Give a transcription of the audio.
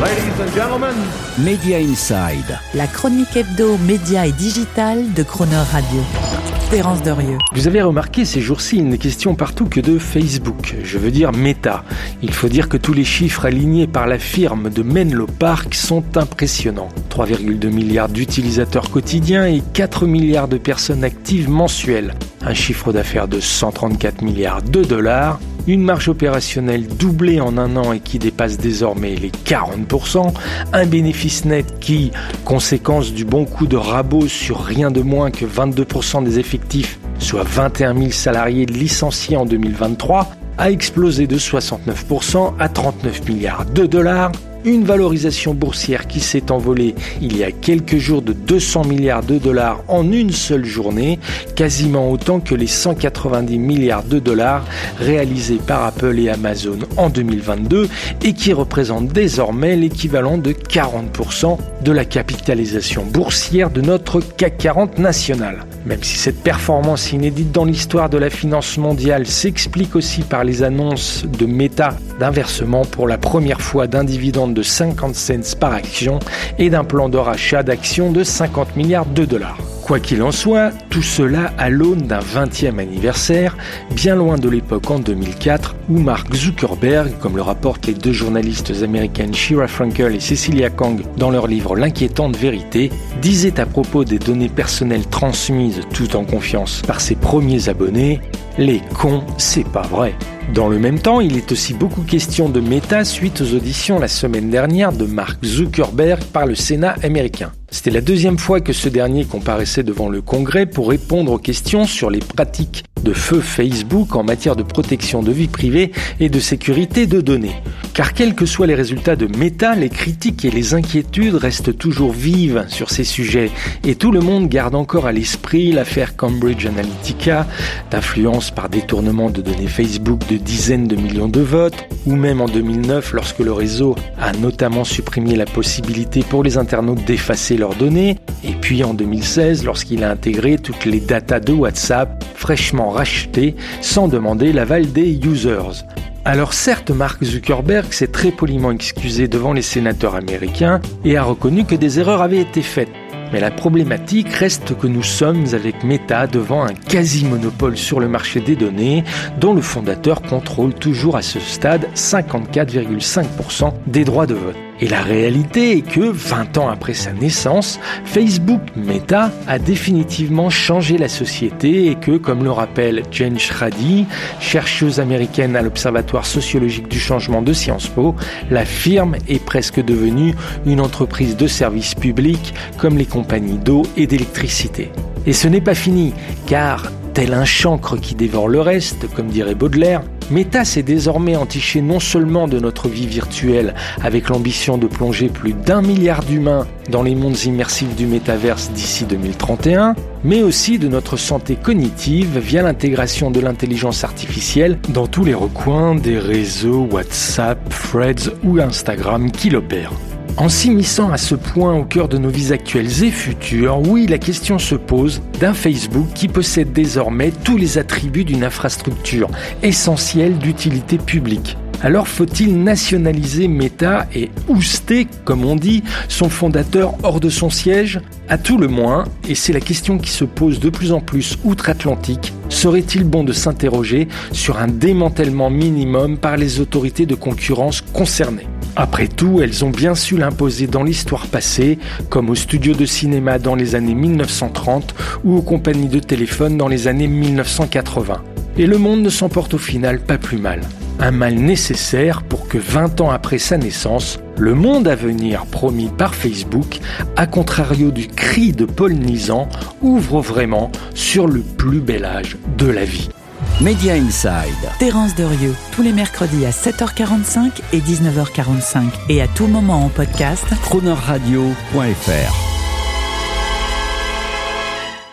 Ladies and gentlemen, Media Inside. La chronique hebdo, média et digital de Croner Radio. Terence Dorieux. Vous avez remarqué ces jours-ci, il n'est question partout que de Facebook, je veux dire Meta. Il faut dire que tous les chiffres alignés par la firme de Menlo Park sont impressionnants. 3,2 milliards d'utilisateurs quotidiens et 4 milliards de personnes actives mensuelles. Un chiffre d'affaires de 134 milliards de dollars une marge opérationnelle doublée en un an et qui dépasse désormais les 40%, un bénéfice net qui, conséquence du bon coup de rabot sur rien de moins que 22% des effectifs, soit 21 000 salariés licenciés en 2023, a explosé de 69% à 39 milliards de dollars, une valorisation boursière qui s'est envolée il y a quelques jours de 200 milliards de dollars en une seule journée, quasiment autant que les 190 milliards de dollars réalisés par Apple et Amazon en 2022 et qui représente désormais l'équivalent de 40% de la capitalisation boursière de notre CAC 40 national. Même si cette performance inédite dans l'histoire de la finance mondiale s'explique aussi par les annonces de Meta d'inversement pour la première fois d'un dividende de 50 cents par action et d'un plan de rachat d'actions de 50 milliards de dollars. Quoi qu'il en soit, tout cela à l'aune d'un 20e anniversaire, bien loin de l'époque en 2004 où Mark Zuckerberg, comme le rapportent les deux journalistes américaines Shira Frankel et Cecilia Kang dans leur livre L'inquiétante vérité, disait à propos des données personnelles transmises tout en confiance par ses premiers abonnés les cons, c'est pas vrai. Dans le même temps, il est aussi beaucoup question de méta suite aux auditions la semaine dernière de Mark Zuckerberg par le Sénat américain. C'était la deuxième fois que ce dernier comparaissait devant le Congrès pour répondre aux questions sur les pratiques de feu Facebook en matière de protection de vie privée et de sécurité de données. Car quels que soient les résultats de Meta, les critiques et les inquiétudes restent toujours vives sur ces sujets et tout le monde garde encore à l'esprit l'affaire Cambridge Analytica, d'influence par détournement de données Facebook de dizaines de millions de votes, ou même en 2009 lorsque le réseau a notamment supprimé la possibilité pour les internautes d'effacer leurs données, et puis en 2016 lorsqu'il a intégré toutes les datas de WhatsApp fraîchement rachetées sans demander l'aval des users. Alors certes, Mark Zuckerberg s'est très poliment excusé devant les sénateurs américains et a reconnu que des erreurs avaient été faites. Mais la problématique reste que nous sommes avec Meta devant un quasi-monopole sur le marché des données dont le fondateur contrôle toujours à ce stade 54,5% des droits de vote. Et la réalité est que, 20 ans après sa naissance, Facebook Meta a définitivement changé la société et que, comme le rappelle Jen Schrady, chercheuse américaine à l'Observatoire sociologique du changement de Sciences Po, la firme est presque devenue une entreprise de services publics comme les compagnies d'eau et d'électricité. Et ce n'est pas fini, car tel un chancre qui dévore le reste, comme dirait Baudelaire, Meta s'est désormais entiché non seulement de notre vie virtuelle avec l'ambition de plonger plus d'un milliard d'humains dans les mondes immersifs du métaverse d'ici 2031, mais aussi de notre santé cognitive via l'intégration de l'intelligence artificielle dans tous les recoins des réseaux WhatsApp, Threads ou Instagram qui l'opèrent. En s'immisçant à ce point au cœur de nos vies actuelles et futures, oui, la question se pose d'un Facebook qui possède désormais tous les attributs d'une infrastructure essentielle d'utilité publique. Alors faut-il nationaliser Meta et ouster, comme on dit, son fondateur hors de son siège? À tout le moins, et c'est la question qui se pose de plus en plus outre-Atlantique, serait-il bon de s'interroger sur un démantèlement minimum par les autorités de concurrence concernées? Après tout, elles ont bien su l'imposer dans l'histoire passée, comme aux studios de cinéma dans les années 1930 ou aux compagnies de téléphone dans les années 1980. Et le monde ne s'en porte au final pas plus mal. Un mal nécessaire pour que 20 ans après sa naissance, le monde à venir promis par Facebook, à contrario du cri de Paul Nizan, ouvre vraiment sur le plus bel âge de la vie. Media Inside. Terence Derieux, tous les mercredis à 7h45 et 19h45 et à tout moment en podcast. Cronerradio.fr